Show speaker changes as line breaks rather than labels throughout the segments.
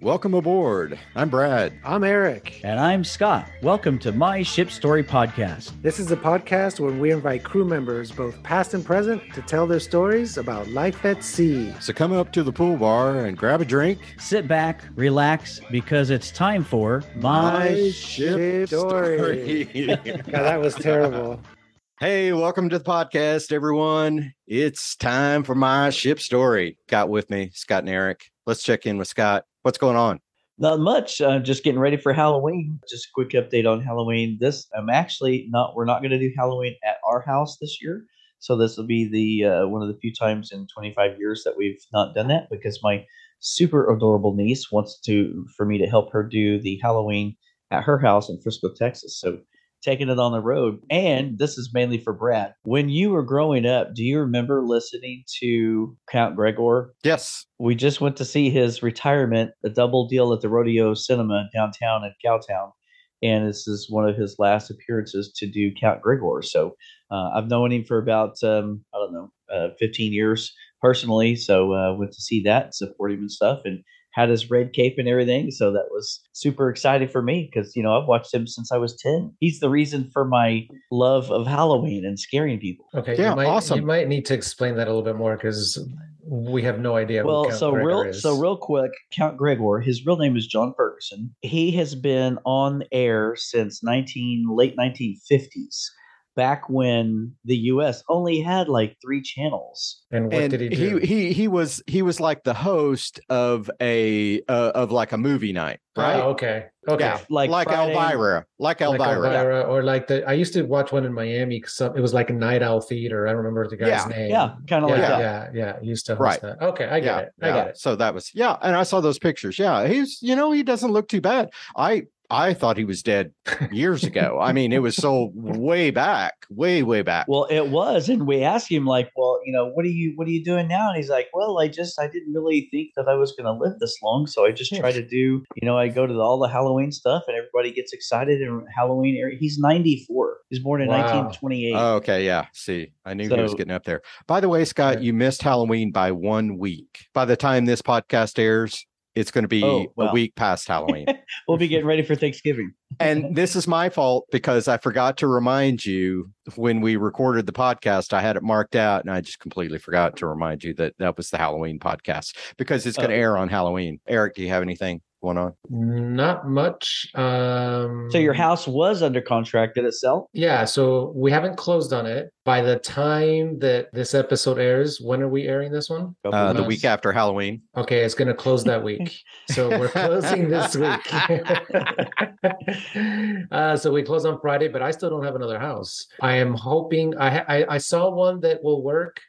Welcome aboard. I'm Brad.
I'm Eric.
And I'm Scott. Welcome to My Ship Story Podcast.
This is a podcast where we invite crew members, both past and present, to tell their stories about life at sea.
So come up to the pool bar and grab a drink.
Sit back, relax, because it's time for
My, Ship, Story. God, that was terrible.
Hey, welcome to the podcast, everyone. It's time for my ship story. Got with me, Scott and Eric. Let's check in with Scott. What's going on?
Not much. Uh, just getting ready for Halloween. Just a quick update on Halloween. This I'm actually not. We're not going to do Halloween at our house this year. So this will be the uh, one of the few times in 25 years that we've not done that because my super adorable niece wants to for me to help her do the Halloween at her house in Frisco, Texas. So taking it on the road. And this is mainly for Brad. When you were growing up, do you remember listening to Count Gregor?
Yes.
We just went to see his retirement, a double deal at the Rodeo Cinema downtown in Cowtown. And this is one of his last appearances to do Count Gregor. So uh, I've known him for about, um, I don't know, uh, 15 years personally. So uh, went to see that, support him and stuff. And had his red cape and everything. So that was super exciting for me because, you know, I've watched him since I was 10. He's the reason for my love of Halloween and scaring people.
Okay.
Yeah,
you might,
awesome.
You might need to explain that a little bit more because we have no idea. who
Well,
Count
so
Gregor
real,
is.
so real quick, Count Gregor. His real name is John Ferguson. He has been on air since nineteen late nineteen fifties, back when the U.S. only had like three channels.
And what
and
did he do?
he he he was he was like the host of a uh, of like a movie night, right?
Oh, okay. Okay.
Yeah,
Like
like
Friday-
Elvira, like
Like
Elvira.
Elvira, or like the I used to watch one in Miami. 'cause some- It was like a night owl theater. I don't remember the guy's
Yeah,
name.
Yeah, kind of
yeah,
like
yeah,
that.
yeah, He used to host
Right.
that. Okay, I get
yeah,
it. I
yeah.
get it.
So that was yeah, and I saw those pictures. Yeah, he's you know he doesn't look too bad. I I thought he was dead years ago. I mean, it was so way back, way way back.
Well, it was, and we asked him like, "Well, you know, what are you what are you doing now?" And he's like, "Well, I just I didn't really think that I was going to live this long, so I just try to do, you know, I go to the, all the Halloween stuff, and everybody gets excited in Halloween area. He's 94. He's born in
Wow.
1928.
Oh, okay, yeah. See, I knew he was getting up there. By the way, Scott, you missed Halloween by one week. By the time this podcast airs, it's going to be
Oh,
a week past Halloween.
we'll be getting ready for Thanksgiving.
and this is my fault because I forgot to remind you when we recorded the podcast. I had it marked out, and I just completely forgot to remind you that that was the Halloween podcast because it's going to
Oh.
air on Halloween. Eric, do you have anything going on?
Not much. Um
So your house was under contract. Did it sell?
Yeah, so we haven't closed on it. By the time that this episode airs, when are we airing this one?
Uh, the
months.
week after Halloween.
Okay, it's going to close that week. So we're closing this week. uh, so we close on Friday, but I still don't have another house. I am hoping I ha- I, I saw one that will work.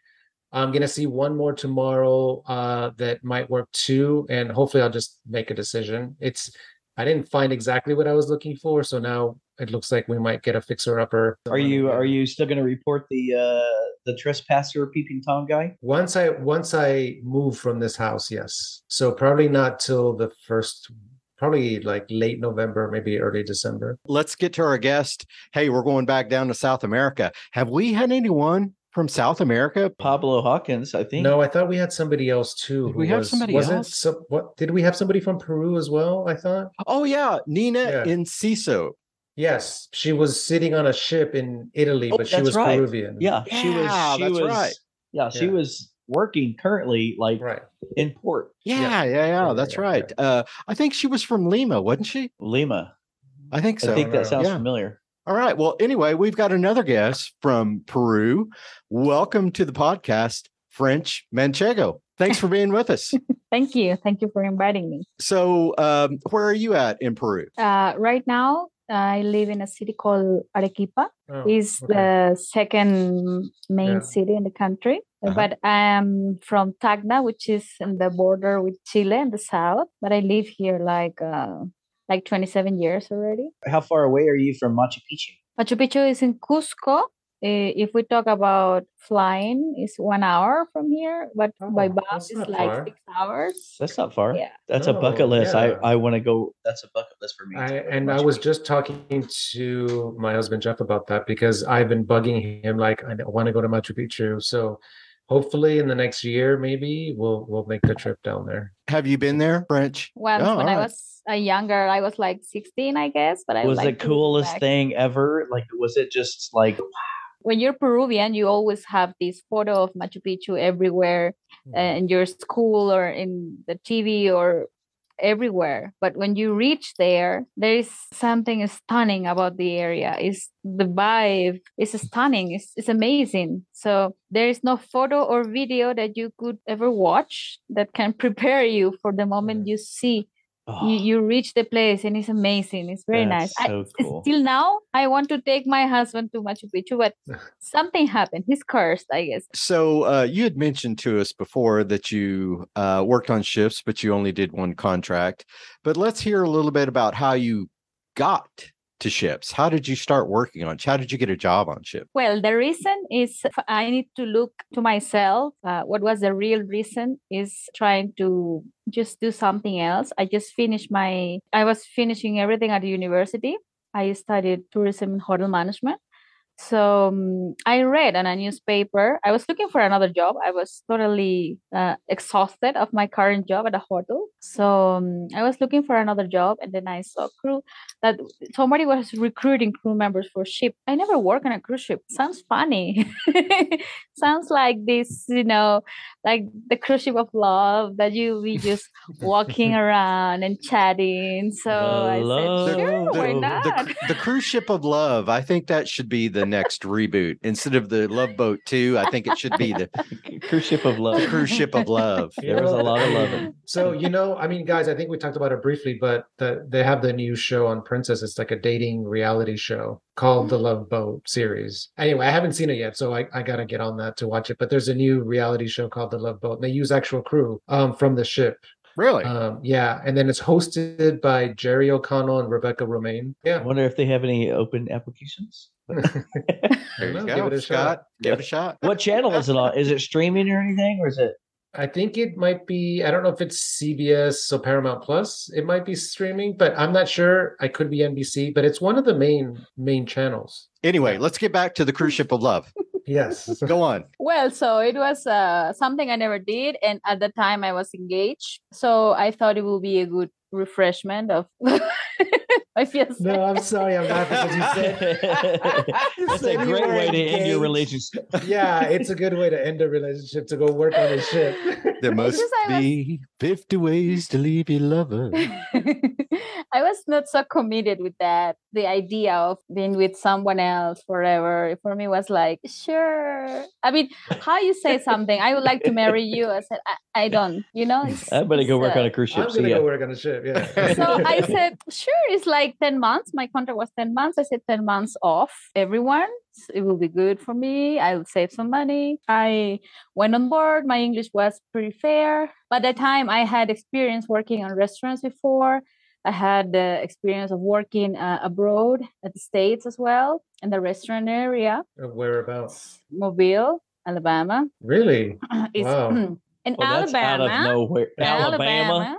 I'm gonna see one more tomorrow uh, that might work too, and hopefully I'll just make a decision. It's I didn't find exactly what I was looking for, so now it looks like we might get a fixer upper.
Are you are you still going to report the uh the trespasser peeping tom guy?
Once I once I move from this house, yes. So probably not till the first, probably like late November, maybe early December.
Let's get to our guest. Hey, we're going back down to South America. Have we had anyone from South America?
Pablo Hawkins, I think.
No, I thought we had somebody else too.
Did we have
was-
somebody
wasn't
else?
some- what did we have somebody from Peru as well? I thought.
Oh yeah, Nina
Yeah.
Enciso.
Yes, she was sitting on a ship in Italy,
Oh,
but she was
right.
Peruvian.
Yeah, she was. She
that's
was.
right.
Yeah, she
Yeah.
was working currently, like
Right.
in port
Yeah,
Yeah.
yeah, yeah.
Yeah,
that's
yeah,
right. Uh, I think she was from Lima, wasn't she?
Lima.
I think so.
I think that sounds
Yeah.
familiar.
All right. Well, anyway, we've got another guest from Peru. Welcome to the podcast, French Manchego. Thanks for being with us.
Thank you. Thank you for inviting me.
So, um, where are you at in Peru?
Uh, right now, I live in a city called Arequipa.
Oh,
It's
okay.
the second main
Yeah.
city in the country.
Uh-huh.
But I'm from Tacna, which is in the border with Chile in the south. But I live here like uh, like 27 years already.
How far away are you from Machu Picchu?
Machu Picchu is in Cusco. Uh, if we talk about flying, it's one hour from here, but by
Oh,
bus it's like
far.
six hours.
That's not far.
Yeah.
That's a bucket list.
yeah.
I I want to go. That's a bucket list for me.
I,
to go
and I was
Picchu.
just talking to my husband Jeff about that because I've been bugging him like I want to go to Machu Picchu. So hopefully in the next year, maybe we'll we'll make the trip down there.
Have you been there, French?
Once
Oh,
when I
alright.
was uh, younger, I was like 16, I guess. But I
was the coolest thing ever? Like, was it just like
When you're Peruvian, you always have this photo of Machu Picchu everywhere uh, in your school or in the TV or everywhere. But when you reach there, there is something stunning about the area. Is the vibe is stunning. It's, it's amazing. So there is no photo or video that you could ever watch that can prepare you for the moment you see
oh,
you, you reach the place and it's amazing. It's very nice.
That's
I,
so
s-
cool.
still now i want to take my husband to machu picchu but something happened. He's cursed i guess.
So uh, you had mentioned to us before that you uh, worked on shifts, but you only did one contract. But let's hear a little bit about how you got to ships. How did you start working on? How did you get a job on ship?
well the reason is I need to look to myself uh, what was the real reason is trying to just do something else i just finished my i was finishing everything at the university i studied tourism and hotel management so um, i read on a newspaper i was looking for another job i was totally uh, exhausted of my current job at a hotel. So um, i was looking for another job and then i saw crew that somebody was recruiting crew members for ship. I never work on a cruise ship. Sounds funny. Sounds like this you know like the cruise ship of love that you be just walking around and chatting. So i
love
said sure
of
why not
The, the cruise ship of love. I think that should be the next reboot. Instead of the Love Boat 2, I think it should be the
cruise ship of love.
cruise ship of love.
There was a lot of loving.
So you know, I mean, guys, I think we talked about it briefly, but the, they have the new show on Princess. It's like a dating reality show called the Love Boat series. Anyway, I haven't seen it yet, so I, I gotta get on that to watch it. But there's a new reality show called the Love Boat, and they use actual crew um, from the ship.
Really?
Um, yeah, and then it's hosted by Jerry O'Connell and Rebecca Romijn.
I
Yeah,
wonder if they have any open applications.
There you
know,
go.
give it a
Scott,
shot.
give it a shot.
what channel is it on? Is it streaming or anything, or is it?
I think it might be. I don't know if it's CBS or Paramount Plus. It might be streaming, but I'm not sure. I could be NBC, but it's one of the main main channels.
Anyway, let's get back to the cruise ship of love.
Yes.
Go on.
Well, so it was uh, something I never did, and at the time I was engaged, so I thought it would be a good refreshment of my fiance.
No, I'm sorry. I'm not because you said.
That's
said
a great way to end your relationship.
Yeah, it's a good way to end a relationship to go work on a ship.
There must
just I was-
be 50 ways to leave your lover.
I was not so committed with that. The idea of being with someone else forever for me was like, sure. I mean, how you say something, I would like to marry you. I said, I, I don't, you know? It's,
I better go
it's,
work on a cruise ship.
I'm
ship.
Gonna
ya.
go work on a ship. Yeah.
so I said, sure, it's like 10 months. My contract was 10 months. I said 10 months off everyone. It will be good for me. I will save some money. I went on board. My English was pretty fair. By the time I had experience working on restaurants before, I had the experience of working uh, abroad at the States as well in the restaurant area,
Whereabouts?
Mobile, Alabama.
Really?
It's
Wow.
in
Well, that's out
Alabama.
of nowhere. Alabama.
Alabama.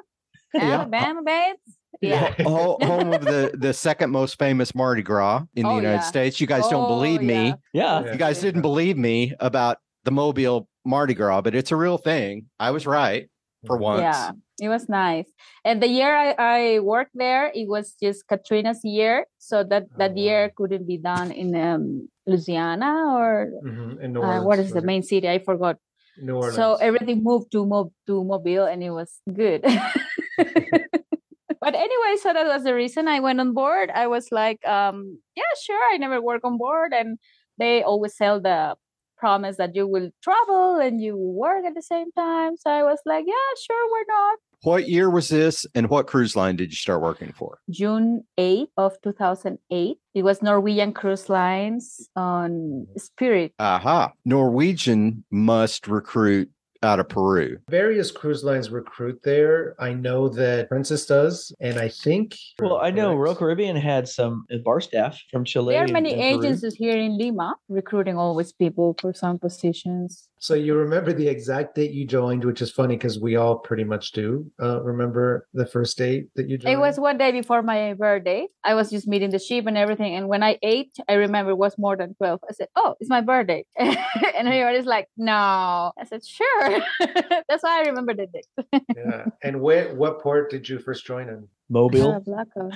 Yeah.
Alabama, babes. Yeah.
Ho- home of the the second most famous Mardi Gras in the
Oh,
United
yeah.
States. You guys don't
Oh,
believe me.
yeah.
Yeah.
Yeah.
You guys didn't believe me about the Mobile Mardi Gras, but it's a real thing. I was right for once.
Yeah, it was nice. And the year I, I worked there, it was just Katrina's year, so that that
Oh,
year
wow.
couldn't be done in um, Louisiana or
Mhm, In New
uh,
Orleans.
what is the main city? I forgot.
New Orleans.
So everything moved to Mo- to Mobile, and it was good. but anyway, so that was the reason I went on board. I was like, um, yeah, sure. I never work on board, and they always sell the promise that you will travel and you will work at the same time. So I was like, yeah, sure, we're not?
What year was this and what cruise line did you start working for?
June 8th of 2008. It was Norwegian Cruise Lines on Spirit.
Aha. Norwegian must recruit out of Peru.
Various cruise lines recruit there. I know that Princess does, and I think.
Well, I know Royal? Caribbean had some bar staff from Chile.
There are many
and Peru.
agencies here in Lima recruiting always people for some positions.
So you remember the exact date you joined, which is funny because we all pretty much do. Uh, remember the first date that you joined?
It was one day before my birthday. I was just meeting the ship and everything. And when I ate, I remember it was more than 12. I said, Oh, it's my birthday. and everybody's like, No. I said, Sure. That's why I remember the date.
yeah. And where? What port did you first join in?
Mobile.
Ah.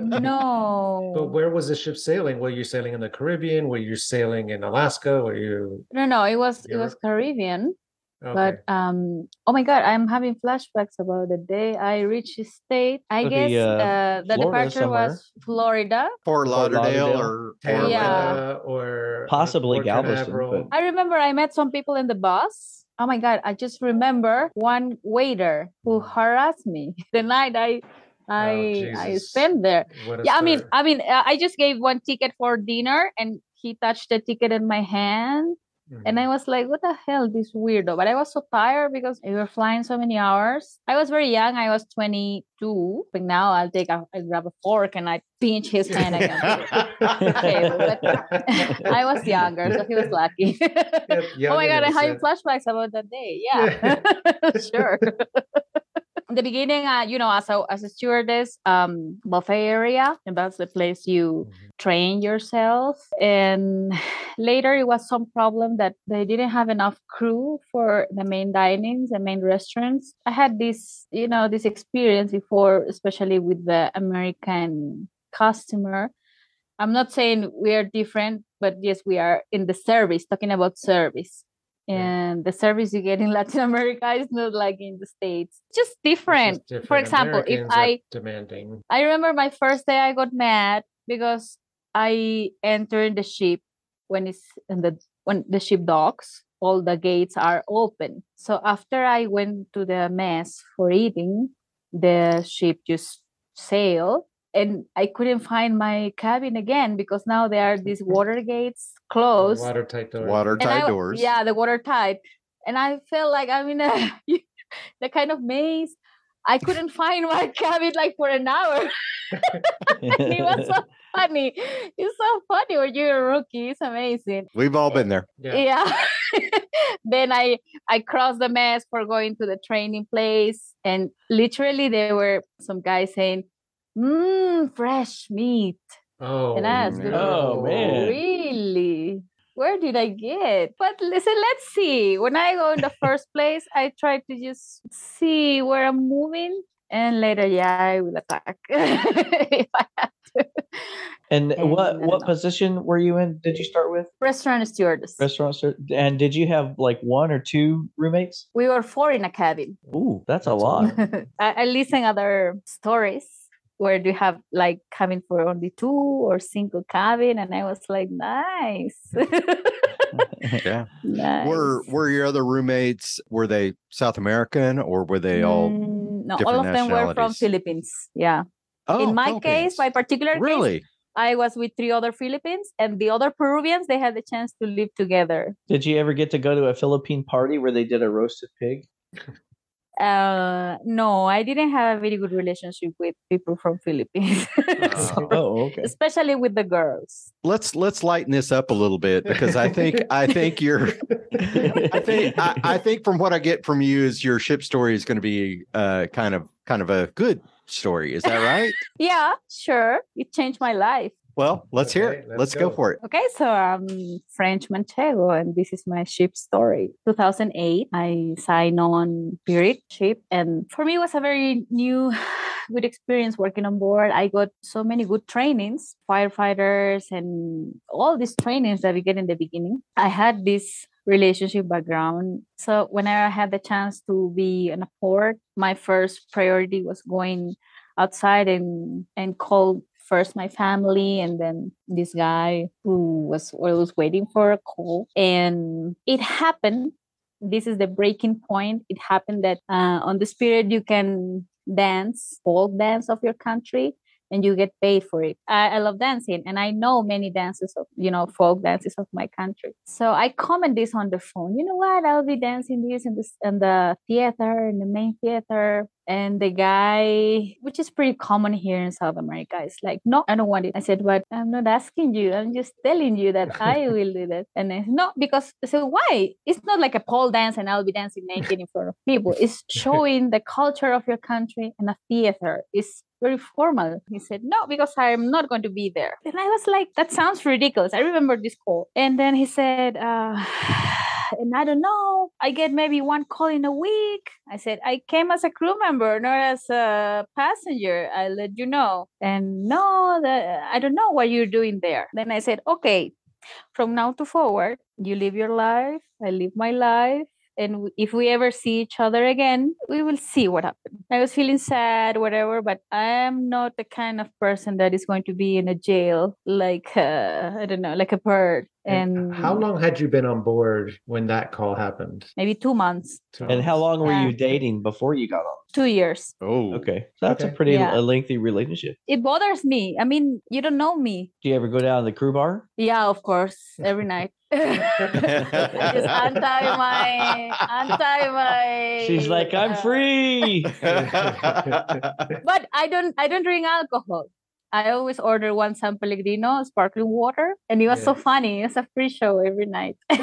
No.
no.
But where was the ship sailing? Were you sailing in the Caribbean? Were you sailing in Alaska? Were you?
No, no, it was it was Caribbean.
Okay.
But um oh my god, I'm having flashbacks about the day I reached the state. I
Could
guess
be, uh,
uh, the
Florida
departure
somewhere.
was Florida.
Fort Lauderdale,
Lauderdale.
or,
Tampa
Yeah.
or
Possibly
Port
Galveston, but-
I remember I met some people in the bus. Oh my god, I just remember one waiter who harassed me the night I I I spent there.
What a
Yeah, I mean. I mean, uh, I just gave one ticket for dinner, and he touched the ticket in my hand, and
Mhm.
I was like, "What the hell, this weirdo?" But I was so tired because we were flying so many hours. I was very young. I was 22, but now I'll take a, I grab a fork and I pinch his hand again. Okay, I was younger, so he was lucky. oh my god, I'm having flashbacks about that day. Yeah, sure. In the beginning, uh, you know, as a as a stewardess, um, buffet area, and that's the place you train yourself. And later, it was some problem that they didn't have enough crew for the main dinings, the main restaurants. I had this, you know, this experience before, especially with the American customer. I'm not saying we are different, but yes, we are in the service, talking about service. And the service you get in Latin America is not like in the States. Just different. For example, if
Americans are
I
demanding,
I remember my first day I got mad because I entered the ship when it's in the when the ship docks, all the gates are open. So after I went to the mess for eating, the ship just sailed and I couldn't find my cabin again because now there are these water gates closed.
watertight doors.
Watertight
I-
doors.
Yeah, the watertight. And I felt like I'm in a the kind of maze. I couldn't find my cabin like for an hour. and it was so funny. It's so funny when you're a rookie. It's amazing.
We've all been there.
Yeah.
Yeah. then I I crossed the mess for going to the training place, and literally there were some guys saying, "Mmm, fresh meat."
Oh,
And I was
no.
Oh, man.
Really? Where did I get? But listen, let's see. When I go in the first place, I try to just see where I'm moving, and later, yeah, I will attack if I have to.
And
And
what what
know.
position were you in? Did you start with
Restaurant stewardess.
restaurant? And did you have like one or two roommates?
We were four in a cabin.
Ooh, that's a
That's a
lot.
I, I listen other stories where do you have like cabin for only two or single cabin, and I was like, nice,
Yeah.
nice.
Were were your other roommates were they South American or were they all
Mm, no, all of them were from? Philippines. Yeah.
oh
in my case,
Philippines.
my particular case,
really?
I was with three other Philippines, and the other Peruvians they had the chance to live together.
Did you ever get to go to a Philippine party where they did a roasted pig?
Uh, no, I didn't have a very good relationship with people from Philippines, So-
Oh, okay.
especially with the girls.
Let's let's lighten this up a little bit because I think I think you're I think I, I think from what I get from you is your ship story is going to be uh kind of kind of a good story. Is that right?
Yeah, sure, it changed my life.
Well, let's hear
Okay,
it.
let's
Let's go
go.
for it.
Okay, so I'm French Manchego, and this is my ship story. 2008, I signed on Spirit ship, and for me, it was a very new, good experience working on board. I got so many good trainings, firefighters, and all these trainings that we get in the beginning. I had this relationship background. So whenever I had the chance to be in a port, my first priority was going outside and and call first my family and then this guy who was was waiting for a call. And it happened. This is the breaking point. It happened that uh, on the spirit you can dance folk dance of your country and you get paid for it. I, I love dancing and I know many dances of, you know, folk dances of my country. So I comment this on the phone. You know what? I'll be dancing this in this in the theater, in the main theater. And the guy, which is pretty common here in South America, is like, no, I don't want it. I said, but I'm not asking you. I'm just telling you that I will do that. And then, no, because I said, why? It's not like a pole dance and I'll be dancing naked in front of people. It's showing the culture of your country in a theater. It's very formal. He said, No, because I'm not going to be there. And I was like, That sounds ridiculous. I remember this call. And then he said, uh, and I don't know. I get maybe one call in a week. I said, I came as a crew member, not as a passenger. I let you know. And no, I don't know what you're doing there. Then I said, okay, from now to forward, you live your life, I live my life and if we ever see each other again we will see what happened i was feeling sad whatever but i am not the kind of person that is going to be in a jail like uh, i don't know like a bird and
how long had you been on board when that call happened?
maybe two months
Two
And how long were
Yeah.
you dating before you got on?
two years
Oh,
Okay, so that's
Okay.
a pretty
Yeah.
a lengthy relationship.
it bothers me i mean you don't know me
Do you ever go down to the crew bar?
yeah of course every night I just untie my untie my
She's like, I'm
uh,
free.
but I don't I don't drink alcohol. I always order one San Pellegrino sparkling water, and it was so
Yeah.
funny. It's a free show every night.
oh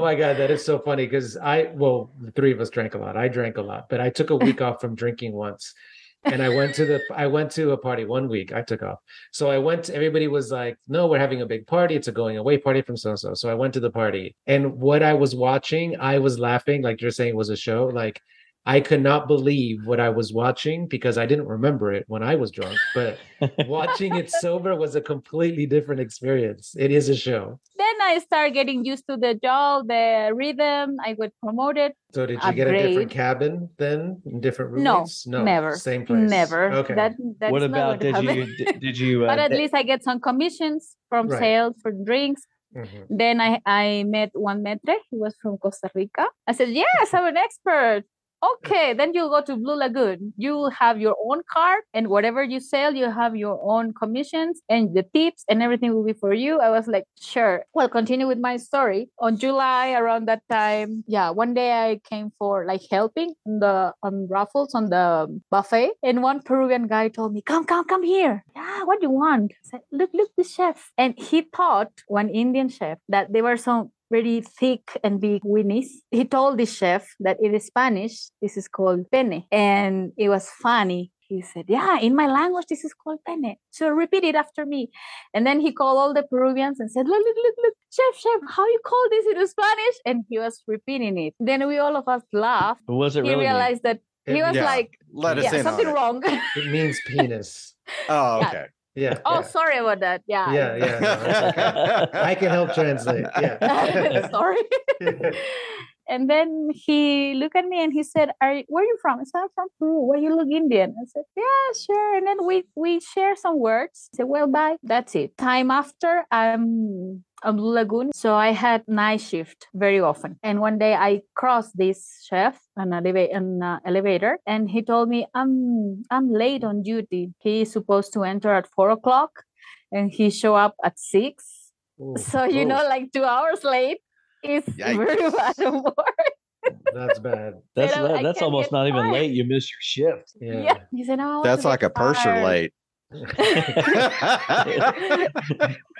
my god, that is so funny because I well, the three of us drank a lot. I drank a lot, but I took a week off from drinking once. And I went to the I went to a party one week. I took off. So I went, everybody was like, no, we're having a big party. It's a going away party from so so. So I went to the party. And what I was watching, I was laughing, like you're saying it was a show. Like I could not believe what I was watching because I didn't remember it when I was drunk. But watching it sober was a completely different experience. It is a show.
then I started getting used to the job, the rhythm. I would promote it.
So did you get a different cabin then? in Different rooms?
No,
no,
never,
Same place.
Never.
Okay.
That, that's
what
not
about
going
did you did, did you? Uh,
but at
da-
least I get some commissions from
Right.
sales for drinks.
Mhm.
Then I, I met one maître. He was from Costa Rica. I said, Yes, I'm an expert. Okay, then you'll go to Blue Lagoon. You have your own card, and whatever you sell, you have your own commissions and the tips, and everything will be for you. I was like, Sure. Well, continue with my story. On July, around that time, yeah, one day I came for like helping on the on raffles on the buffet, and one Peruvian guy told me, "Come, come, come here. Yeah, what do you want?" I said, "Look, look, the chef." And he thought one Indian chef that they were some very thick and big winnies. He told the chef that in Spanish this is called pene, and it was funny. He said, "Yeah, in my language this is called pene." So repeat it after me. And then he called all the Peruvians and said, "Look, look, look, look, chef, chef, how you call this in Spanish?" And he was repeating it. Then we all of us laughed.
was it
He
really?
realized that he
It-
was
Yeah.
like,
Let us
"Yeah,
in
something
on it.
wrong."
It means penis.
Oh, okay.
Yeah.
Oh,
yeah.
sorry about that. Yeah.
Yeah, yeah. no, okay. I can help translate. Yeah.
sorry. and then he looked at me and he said, "Are you, where are you from?" I said, "I'm from Peru. Why you look Indian?" I said, "Yeah, sure." And then we we share some words. I said, "Well, bye." That's it. Time after, I'm on Blue Lagoon, so I had night shift very often. And one day I crossed this chef an eleva- an uh, elevator, and he told me, "I'm I'm late on duty. He is supposed to enter at four o'clock, and he show up at six.
Ooh,
So you
ooh,
know, like two hours late is very
Yikes.
bad on board.
that's bad.
That's
know,
that- that's
can't
almost not even late. You miss your shift.
Yeah.
Yeah.
He said, "No, I want
That's
to
like a purser late.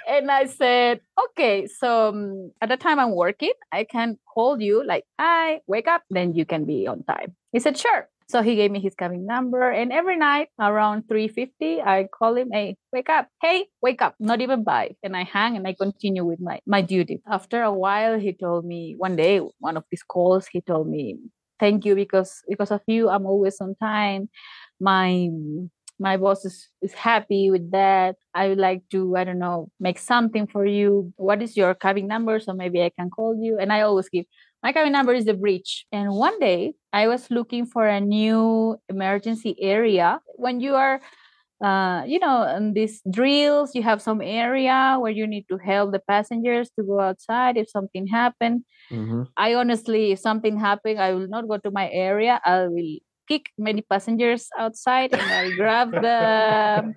And I said, okay, so um, at the time I'm working, I can call you like, hi, wake up, then you can be on time. He said, sure. So he gave me his cabin number, and every night around 3:50, I call him, hey, wake up, hey, wake up, not even bye. And I hang and I continue with my my duty. After a while, he told me one day, one of these calls, he told me, thank you because because of you, I'm always on time. My my boss is, is happy with that. I would like to, I don't know, make something for you. What is your cabin number? So maybe I can call you. And I always give my cabin number is the bridge. And one day I was looking for a new emergency area. When you are uh, you know, in these drills, you have some area where you need to help the passengers to go outside if something happened.
Mhm.
I honestly, if something happened, I will not go to my area. I will kick many passengers outside and I'll grab the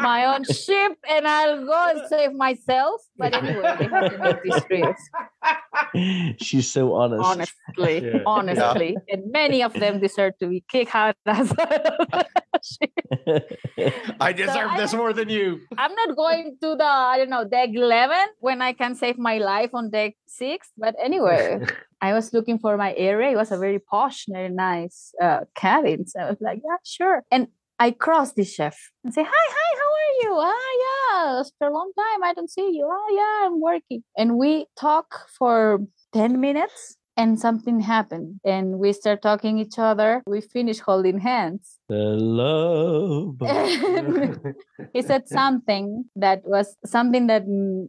my own ship and I'll go and save myself. But anyway, they have to make these trips.
She's so honest.
Honestly,
Yeah.
honestly. And many of them deserve to be kicked out as well.
I deserve
I
this
don't-
more than you.
I'm not going to the I don't know deck 11 when I can save my life on deck six. But anyway, I was looking for my area. It was a very posh, very nice uh, cabin. So I was like, yeah, sure. And I cross the chef and say, hi, hi, how are you? Ah, yeah, it's been a long time. I don't see you. Ah, yeah, I'm working. And we talk for 10 minutes and something happened. And we start talking each other. We finish holding hands.
the love.
He said something that was something that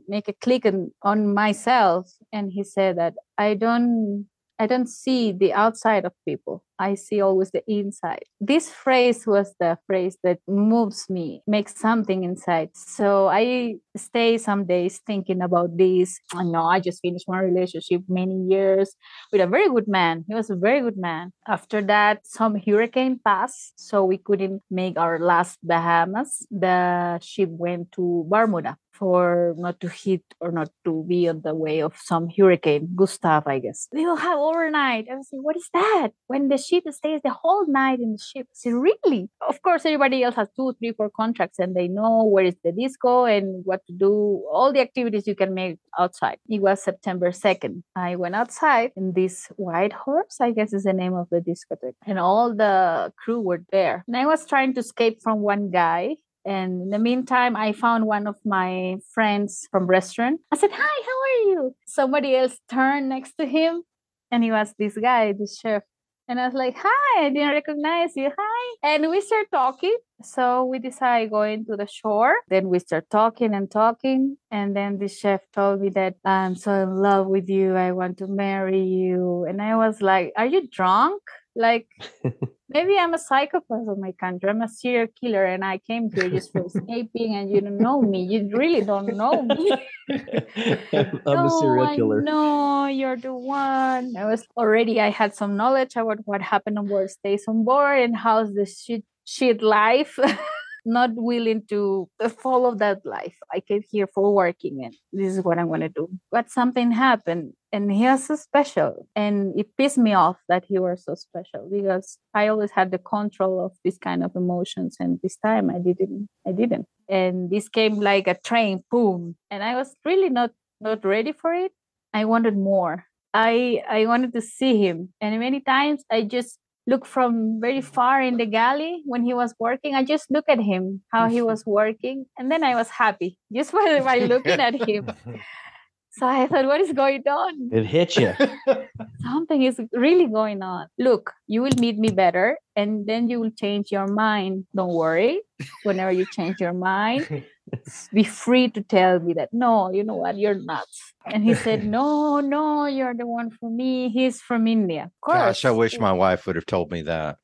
make a click on, on myself and he said that i don't i don't see the outside of people. I see always the inside. This phrase was the phrase that moves me makes something inside. So i stay some days thinking about this. I know i just finished one relationship many years with a very good man. He was a very good man. After that some hurricane passed so we couldn't make our last bahamas. The ship went to bermuda for not to hit or not to be on the way of some hurricane gustav i guess. We will have overnight. I was like what is that? When the ship stays the whole night in the ship. I said, really? Of course everybody else has two three four contracts and they know where is the disco and what to do all the activities you can make outside. It was september 2nd i went outside in this white horse i guess is the name of the discotheque and all the crew were there. And i was trying to escape from one guy and in the meantime, I found one of my friends from restaurant. I said, "Hi, how are you?" Somebody else turned next to him, and he was this guy, this chef. And I was like, "Hi, I didn't recognize you. Hi." And we start talking. So we decide going to the shore. Then we start talking and talking. And then the chef told me that I'm so in love with you. I want to marry you. And I was like, "Are you drunk?" Like maybe I'm a psychopath of my country. I'm a serial killer and I came here just for escaping and you don't know me. You really don't know me.
I'm a serial killer.
No, you're the one. I was already I had some knowledge about what happened on board stays on board and how's the shit shit life. Not willing to follow that life. I came here for working and this is what I'm gonna do. But something happened and he was so special. And it pissed me off that he was so special because I always had the control of this kind of emotions and this time I didn't I didn't. And this came like a train, boom. And I was really not not ready for it. I wanted more. I I wanted to see him. And many times I just look from very far in the galley when he was working. I just look at him, how he was working, and then I was happy just by, by looking at him. So I thought, what is going on?
It hit you.
Something is really going on. Look, you will meet me better, and then you will change your mind. Don't worry. Whenever you change your mind, be free to tell me that no, you know what, you're nuts. And he said, No, no, you're the one for me. He's from India. Of course.
Gosh, I wish my wife would have told me that.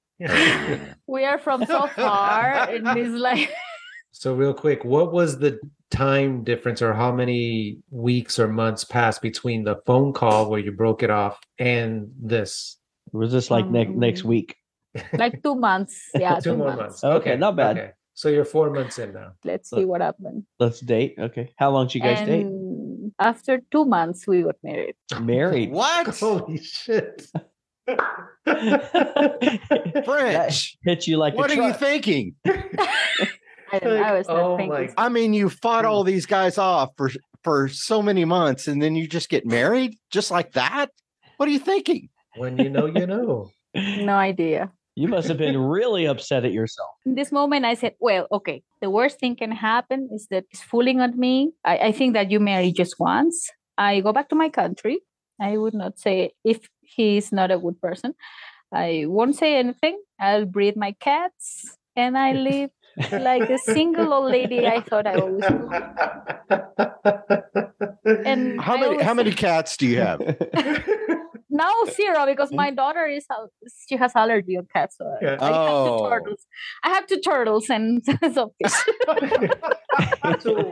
we are from so far, and it's like
So real quick, what was the time difference or how many weeks or months passed between the phone call where you broke it off and this?
Was this like next next
Um,
week?
like two months. Yeah,
Two more months.
Okay, not bad.
Okay. So you're four months in now.
Let's see what happened.
Let's date. Okay. How long did you guys date?
and after two months, we got married.
Married.
What?
Holy shit.
That
French.
hit you like
What
a
are you thinking?
I, don't, I was
Oh my
I mean, you fought all mm. these guys off for for so many months, and then you just get married just like that. What are you thinking?
When you know, you know.
No idea.
You must have been really upset at yourself.
In this moment, I said, well, okay, the worst thing can happen is that he's fooling on me. I, I think that you marry just once. I go back to my country. I would not say if he's not a good person. I won't say anything. I'll breed my cats and I live like a single old lady I thought I always would. And
How
I
many how many cats do you have?
now zero because my daughter is she has allergy on cats. So I-
Yeah.
I have
Oh.
two turtles. I have two turtles and some fish.
so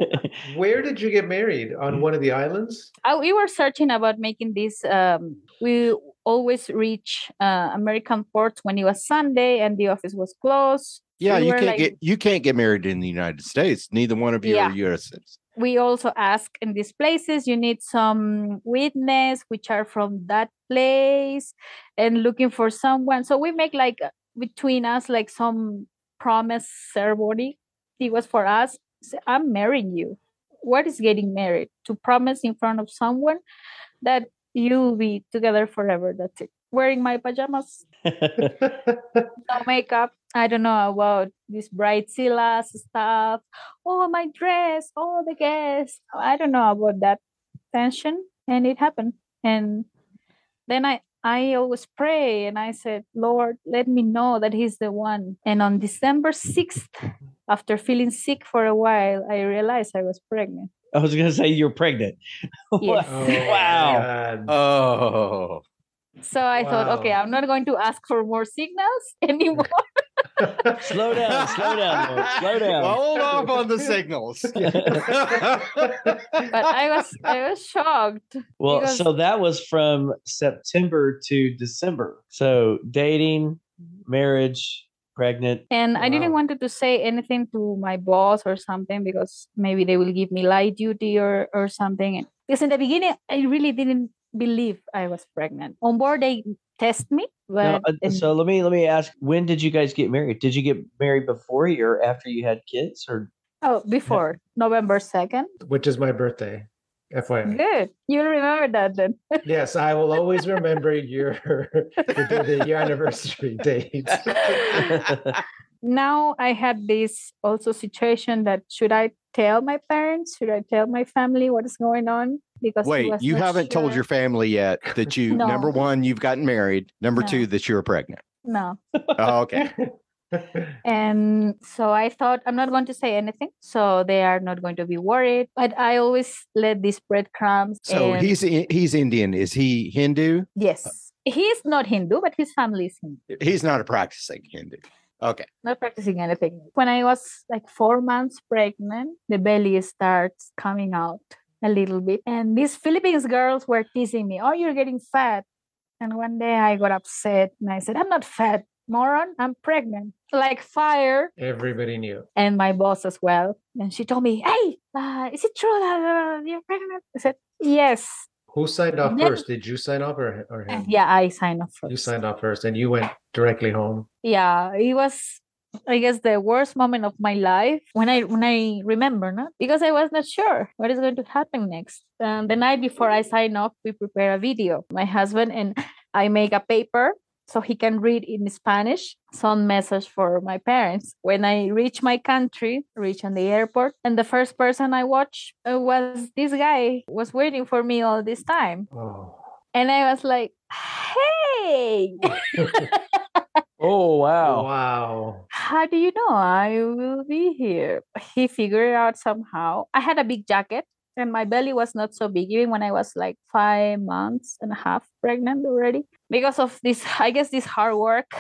where did you get married? On one of the islands?
Uh, we were searching about making this. Um, we always reach uh, American ports when it was Sunday and the office was closed.
Yeah,
we
you can't
like-
get you can't get married in the United States. Neither one of you
Yeah.
are U.S. citizens.
we also ask in these places you need some witness which are from that place and looking for someone so we make like between us like some promise ceremony it was for us i'm marrying you what is getting married to promise in front of someone that you'll be together forever that's it wearing my pajamas no makeup. I don't know about this bridezilla stuff. Oh, my dress. Oh, the guests. I don't know about that tension, and it happened. And then I I always pray and I said, Lord, let me know that He's the one. And on December sixth, after feeling sick for a while, I realized I was pregnant.
I was gonna say you're pregnant.
Yes.
Oh,
wow.
God.
Oh,
So I thought, okay, I'm not going to ask for more signals anymore.
Slow down, slow down, Lord, slow down.
hold off on the signals.
But I was I was shocked.
well,
because-
so that was from September to December. So dating, marriage, pregnant.
And I didn't
Wow.
wanted to say anything to my boss or something because maybe they will give me light duty or or something. Because in the beginning, I really didn't believe I was pregnant. On board, they test me,
Now,
but
uh, so let me let me ask: When did you guys get married? Did you get married before or after you had kids, or
oh, before November second.
Which is my birthday. FYI.
Good, you remember that then.
Yes, I will always remember your the, the year anniversary date.
now I had this also situation that should I tell my parents? Should I tell my family what is going on? Because
Wait,
was
you haven't told your family yet that you number one, you've gotten married. Number
No.
two, that you're pregnant.
no.
Oh, okay.
And so I thought I'm not going to say anything, so they are not going to be worried. But I always let these breadcrumbs.
So
and-
he's he's Indian. Is he Hindu?
yes, he's not Hindu, but his family is Hindu.
He's not a practicing Hindu. Okay.
Not practicing anything. When I was like four months pregnant, the belly starts coming out a little bit, and these Philippines girls were teasing me, "Oh, you're getting fat." And one day I got upset and I said, "I'm not fat, moron. I'm pregnant." Like fire.
Everybody knew.
and my boss as well. And she told me, "Hey, uh, is it true that uh, you're pregnant?" I said, "Yes."
Who signed off
Then-
first? Did you sign off or, or him?
Yeah, I signed up first.
You signed off first and you went directly home.
Yeah, it was, I guess, the worst moment of my life when I when I remember, no? because I was not sure what is going to happen next. Um, the night before I sign off, we prepare a video. My husband and I make a paper so he can read in Spanish some message for my parents. When I reach my country, reach on the airport, and the first person I watched uh, was this guy was waiting for me all this time,
Oh.
and I was like, "Hey."
oh wow,
Wow.
how do you know I will be here? He figured it out somehow. I had a big jacket and my belly was not so big, even when I was like five months and a half pregnant already. Because of this, I guess this hard work,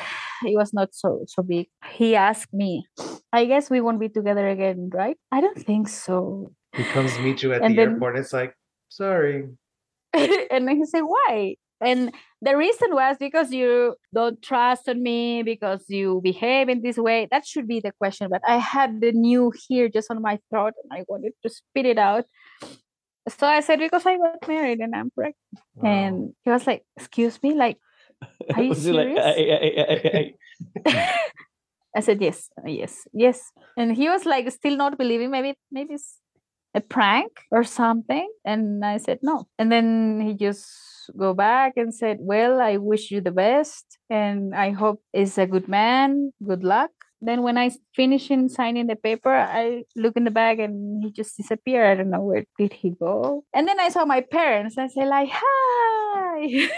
it was not so so big. He asked me, I guess we won't be together again, right? I don't think so.
He comes meet you at
And
the
then-
airport. It's like, sorry.
and then he said, Why? And the reason was because you don't trust on me, because you behave in this way. That should be the question. But I had the new here just on my throat and I wanted to spit it out. So I said, Because I got married and I'm pregnant.
Wow.
And he was like, Excuse me, like, are you
like,
serious?
"Hey, hey, hey, hey, hey."
I said yes, yes, yes. And he was like still not believing. Maybe maybe it's a prank or something. And I said no. And then he just go back and said, Well, I wish you the best and I hope it's a good man. Good luck. Then when I finished in signing the paper, I look in the bag and he just disappeared. I don't know where did he go. And then I saw my parents. I say like, hi.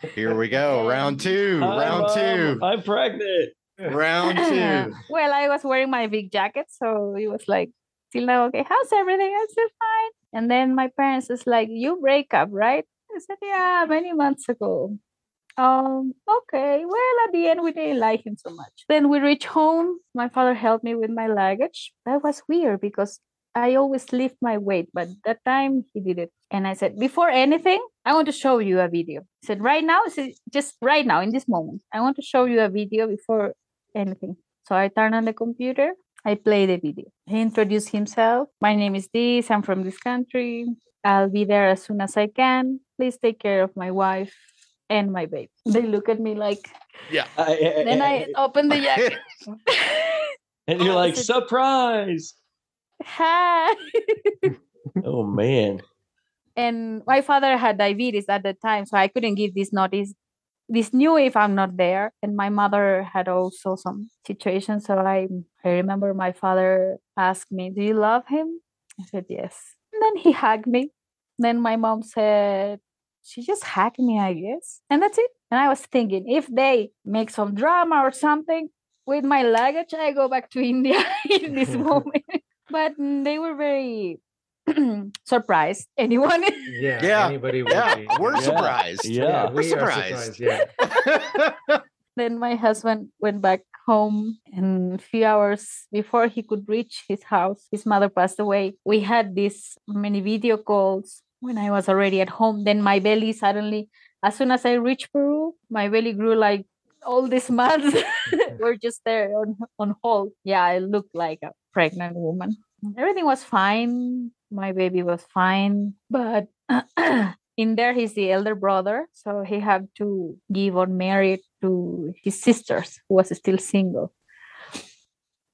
Here we go. Round two.
Hi,
round
Mom,
two.
I'm pregnant.
Round two.
well, I was wearing my big jacket, so it was like, still now, okay, how's everything? I'm still fine. And then my parents is like, you break up, right? I said, Yeah, many months ago. Um, okay. Well, at the end, we didn't like him so much. Then we reached home. My father helped me with my luggage. That was weird because I always lift my weight, but that time he did it. And I said, Before anything, I want to show you a video. He said, Right now, said, just right now, in this moment, I want to show you a video before anything. So I turned on the computer. I play the video. He introduced himself. My name is this. I'm from this country. I'll be there as soon as I can. Please take care of my wife and my baby. They look at me like, Yeah. then I open the jacket.
and you're like, surprise.
Hi.
Oh man.
and my father had diabetes at the time, so I couldn't give this notice. This knew if I'm not there, and my mother had also some situations. So I, I remember my father asked me, "Do you love him?" I said yes. And then he hugged me. Then my mom said, "She just hugged me, I guess," and that's it. And I was thinking, if they make some drama or something with my luggage, I go back to India in this moment. but they were very surprised. Anyone?
Yeah.
Yeah,
Anybody would
Yeah,
be.
we're
Yeah.
surprised.
Yeah.
we're
we are
surprised.
surprised. Yeah.
then my husband went back home and a few hours before he could reach his house his mother passed away. We had these many video calls when i was already at home. Then my belly suddenly as soon as i reached peru my belly grew like all these months. Were just there on, on hold. Yeah i looked like a pregnant woman. Everything was fine. My baby was fine. But in there he's the elder brother so he had to give on married to his sisters who was still single.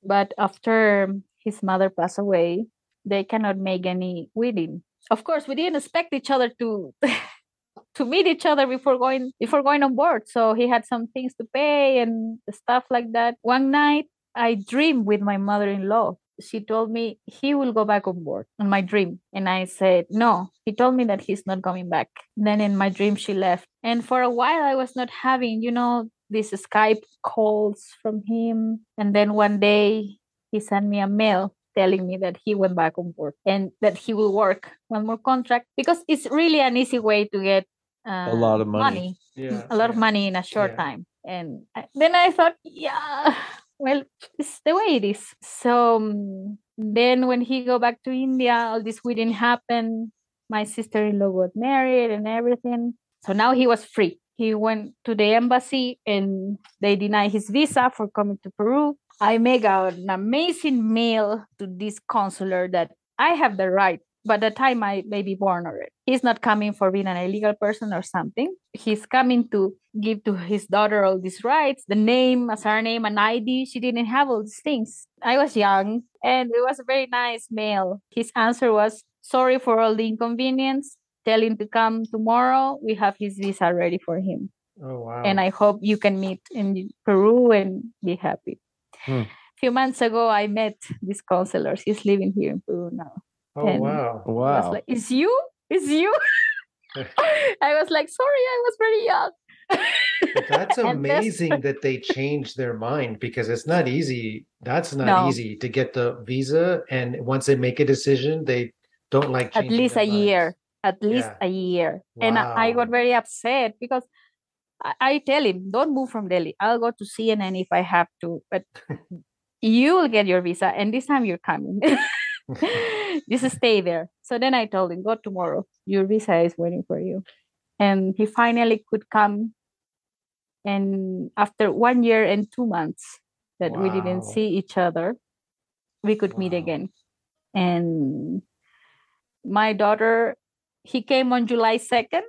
But after his mother passed away they cannot make any wedding. Of course we didn't expect each other to to meet each other before going before going on board. So he had some things to pay and stuff like that. One night i dreamed with my mother-in-law she told me he will go back on board on my dream. And i said no. He told me that he's not coming back. Then in my dream she left. And for a while i was not having you know these skype calls from him. And then one day he sent me a mail telling me that he went back on board and that he will work one more contract because it's really an easy way to get uh,
lot of money.
Yeah.
a lot of money in a short
Yeah.
time. And I- then i thought yeah well it's the way it is. So um, then when he go back to india all this wedding happened. My sister-in-law got married and everything. So now he was free. He went to the embassy and they denied his visa for coming to peru. I make an amazing mail to this consular that i have the right by the time I may be born already. He's not coming for being an illegal person or something. He's coming to give to his daughter all these rights, the name, a surname, an ID. She didn't have all these things. I was young and it was a very nice mail. His answer was sorry for all the inconvenience. Tell him to come tomorrow. We have his visa ready for him.
Oh wow.
And I hope you can meet in Peru and be happy.
Hmm.
A few months ago, I met this counselor. He's living here in Peru now.
Oh
and-
wow.
I was like, "Is you? Is you?" I was like, "Sorry, I was very young."
That's amazing that they changed their mind because it's not easy. That's not
No.
easy to get the visa, and once they make a decision, they don't like
At least
their
a year. At least
Yeah.
a year. And I, I got very upset because I, I tell him, "Don't move from Delhi. I'll go to CNN if I have to, but you will get your visa, and this time you're coming." Just stay there. So then I told him, go tomorrow. Your visa is waiting for you. And he finally could come. And after one year and two months that we didn't see each other, we could meet again. And my daughter, he came on July 2nd.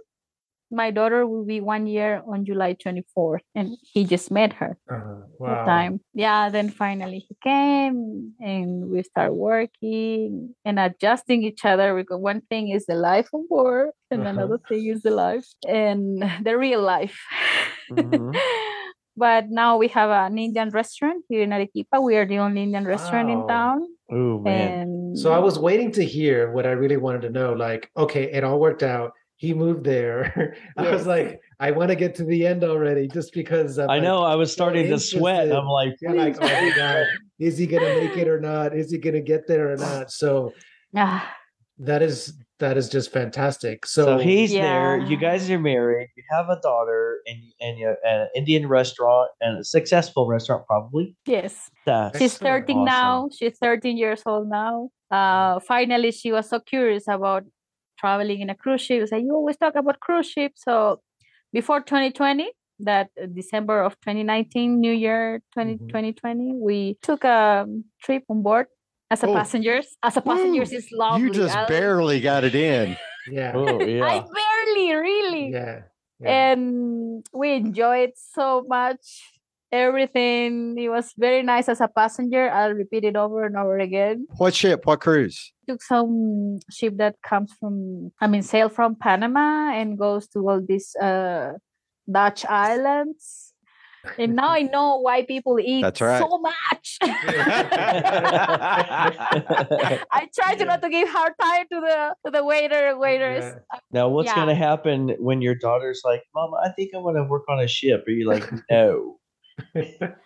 My daughter will be one year on July 24th. And he just met her
Uh-huh. Wow.
time. Yeah, then finally he came and we start working and adjusting each other because one thing is the life of work and
Uh-huh.
another thing is the life and the real life.
Mhm.
but now we have an Indian restaurant here in Arequipa. We are the only Indian restaurant in town.
Oh man.
And
So I was waiting to hear what I really wanted to know. Like, okay, it all worked out. He moved there. I was like, I want to get to the end already, just because I'm
I
like,
know. I was starting to sweat. I'm like,
You're like, oh my god, is he gonna make it or not? Is he gonna get there or not? So
Ah,
that is that is just fantastic. So,
So, he's there. You
Yeah.
guys are married. You have a daughter, and and you an Indian restaurant and a successful restaurant, probably.
Yes.
That's
She's
Excellent.
13 now. She's 13 years old now. Uh, finally, she was so curious about traveling in a cruise ship. She said, You always talk about cruise ships. So before 2020, that uh, December of 2019, New Year 20,
Mhm.
2020, we took a trip on board as a
Oh.
passengers. As a passengers
Woo.
is lovely.
You just
I-
barely got it in.
yeah,
Oh yeah.
I barely, really.
yeah, yeah.
and we enjoyed so much everything it was very nice as a passenger i'll repeat it over and over again
What ship? What cruise?
took some ship that comes from i mean sail from panama and goes to all these uh dutch islands and now i know why people eat
That's right.
so much i try to not to give hard time to the to the waiter waiters
Yeah.
now, what's
Yeah.
going to happen when your daughter's like, "Mom, I think I want to work on a ship"? Are you like, "No"?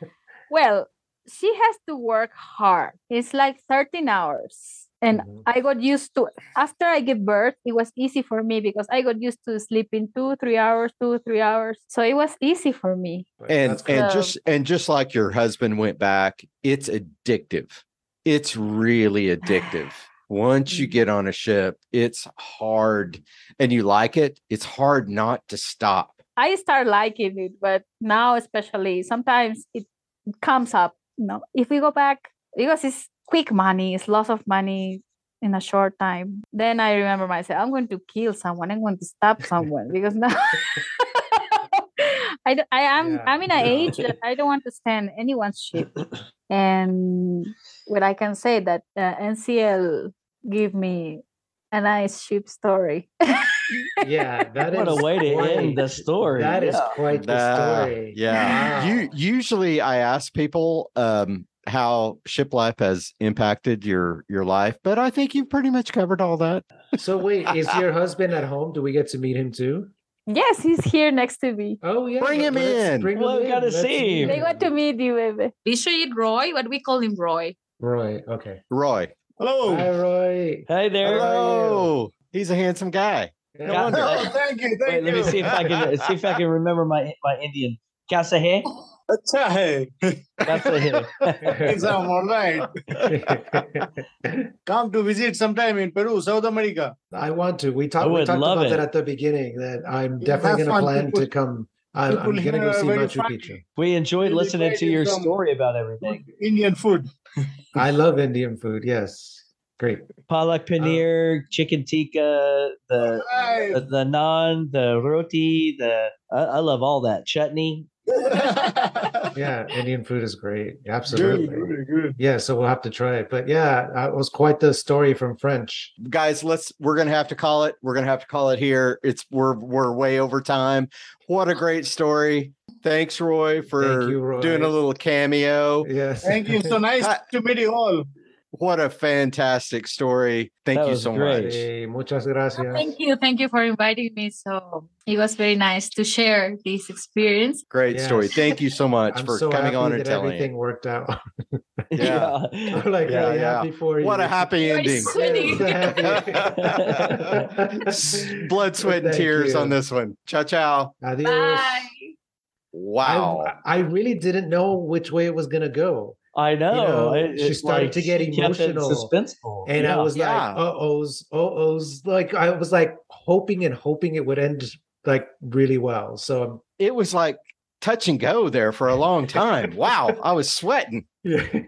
Well, she has to work hard. It's like 13 hours. And
Mhm.
I got used to after I gave birth, it was easy for me because I got used to sleeping two, three hours, two, three hours. So it was easy for me.
And
that's
and
great.
Just and just like your husband went back it's addictive it's really addictive once you get on a ship it's hard and you like it it's hard not to stop
I start liking it, but now especially sometimes it comes up. You know, if we go back because it's quick money, it's loss of money in a short time. Then I remember myself, I'm going to kill someone. I'm going to stab someone because now I, I am
Yeah.
I'm in an age that I don't want to stand anyone's ship. And what I can say that uh, NCL give me a nice ship story.
yeah, that is
what a way to
quite-
end the story.
That is
yeah.
quite the
Uh,
story.
yeah you usually i ask people um how ship life has impacted your your life but i think you've pretty much covered all that
So wait, is your husband at home? Do we get to meet him too?
yes, he's here next to me.
Oh yeah,
Bring him
let's
in.
Bring
Well,
him
we gotta
Let's
see
meet
him.
They want to meet you, baby.
We should eat Roy, but we call him Roy.
Roy. Okay.
roy
Hello.
Hi, Roy.
Hey there.
Hello.
hello he's a handsome guy no wonder.
Oh, thank you. Thank
Wait, you. let me see if I can see if I can remember my my Indian.
Casahe?
Casahe. Casahe.
It's all right. Come to visit sometime in Peru, South America.
I want to. We talked, we talked about
it.
that at the beginning. That I'm definitely going to plan to come. I'm,
I'm
going to go see Machu Picchu.
We enjoyed listening to your story about everything.
Indian food.
I love Indian food. Yes great.
Palak paneer, chicken tikka, the
Right.
the, the naan, the roti, the I, I love all that chutney.
Yeah, Indian food is great. Absolutely.
good, good.
Yeah, so we'll have to try it. But yeah, uh, it was quite the story from French.
guys let's we're gonna have to call it we're gonna have to call it here it's we're we're way over time what a great story thanks roy for
you, Roy.
doing a little cameo
Yes.
Thank you. So nice
Hi.
to meet you all.
What a fantastic story thank
That
you
was
so
great.
much
Hey, muchas gracias.
Thank you. Thank you for inviting me. So it was very nice to share this experience.
great story thank you so much
I'm
for
so
coming
happy
on and
that
telling
everything
it
worked out.
Yeah.
I'm like
Yeah,
really
yeah.
happy for you.
what a happy
Very
ending blood sweat and tears
you.
on this one ciao ciao
Adios.
Bye.
wow
I, I really didn't know which way it was gonna go.
I know.
know,
it-
she
it,
started to get
she kept it
emotional.
suspenseful.
And I was
Yeah.
like, uh ohs, uh ohs. Like I was like hoping and hoping it would end like really well. So um,
it was like touch and go there for a long time wow i was sweating
yeah.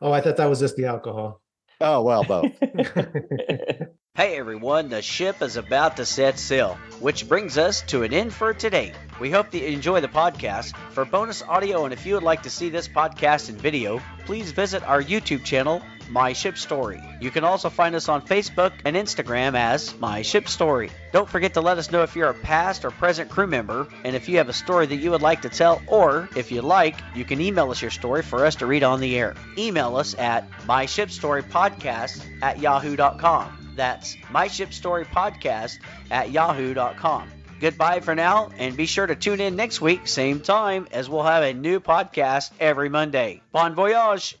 Oh, I thought that was just the alcohol.
oh well both
Hey everyone, the ship is about to set sail, which brings us to an end for today. We hope that you enjoy the podcast. For bonus audio and if you would like to see this podcast in video, please visit our YouTube channel, My Ship Story. You can also find us on Facebook and Instagram as My Ship Story. Don't forget to let us know if you're a past or present crew member and if you have a story that you would like to tell, or if you like, you can email us your story for us to read on the air. Email us at myshipstorypodcast at yahoo.com. That's myshipstorypodcast at yahoo.com. Goodbye for now, and be sure to tune in next week, same time, as we'll have a new podcast every Monday. Bon voyage!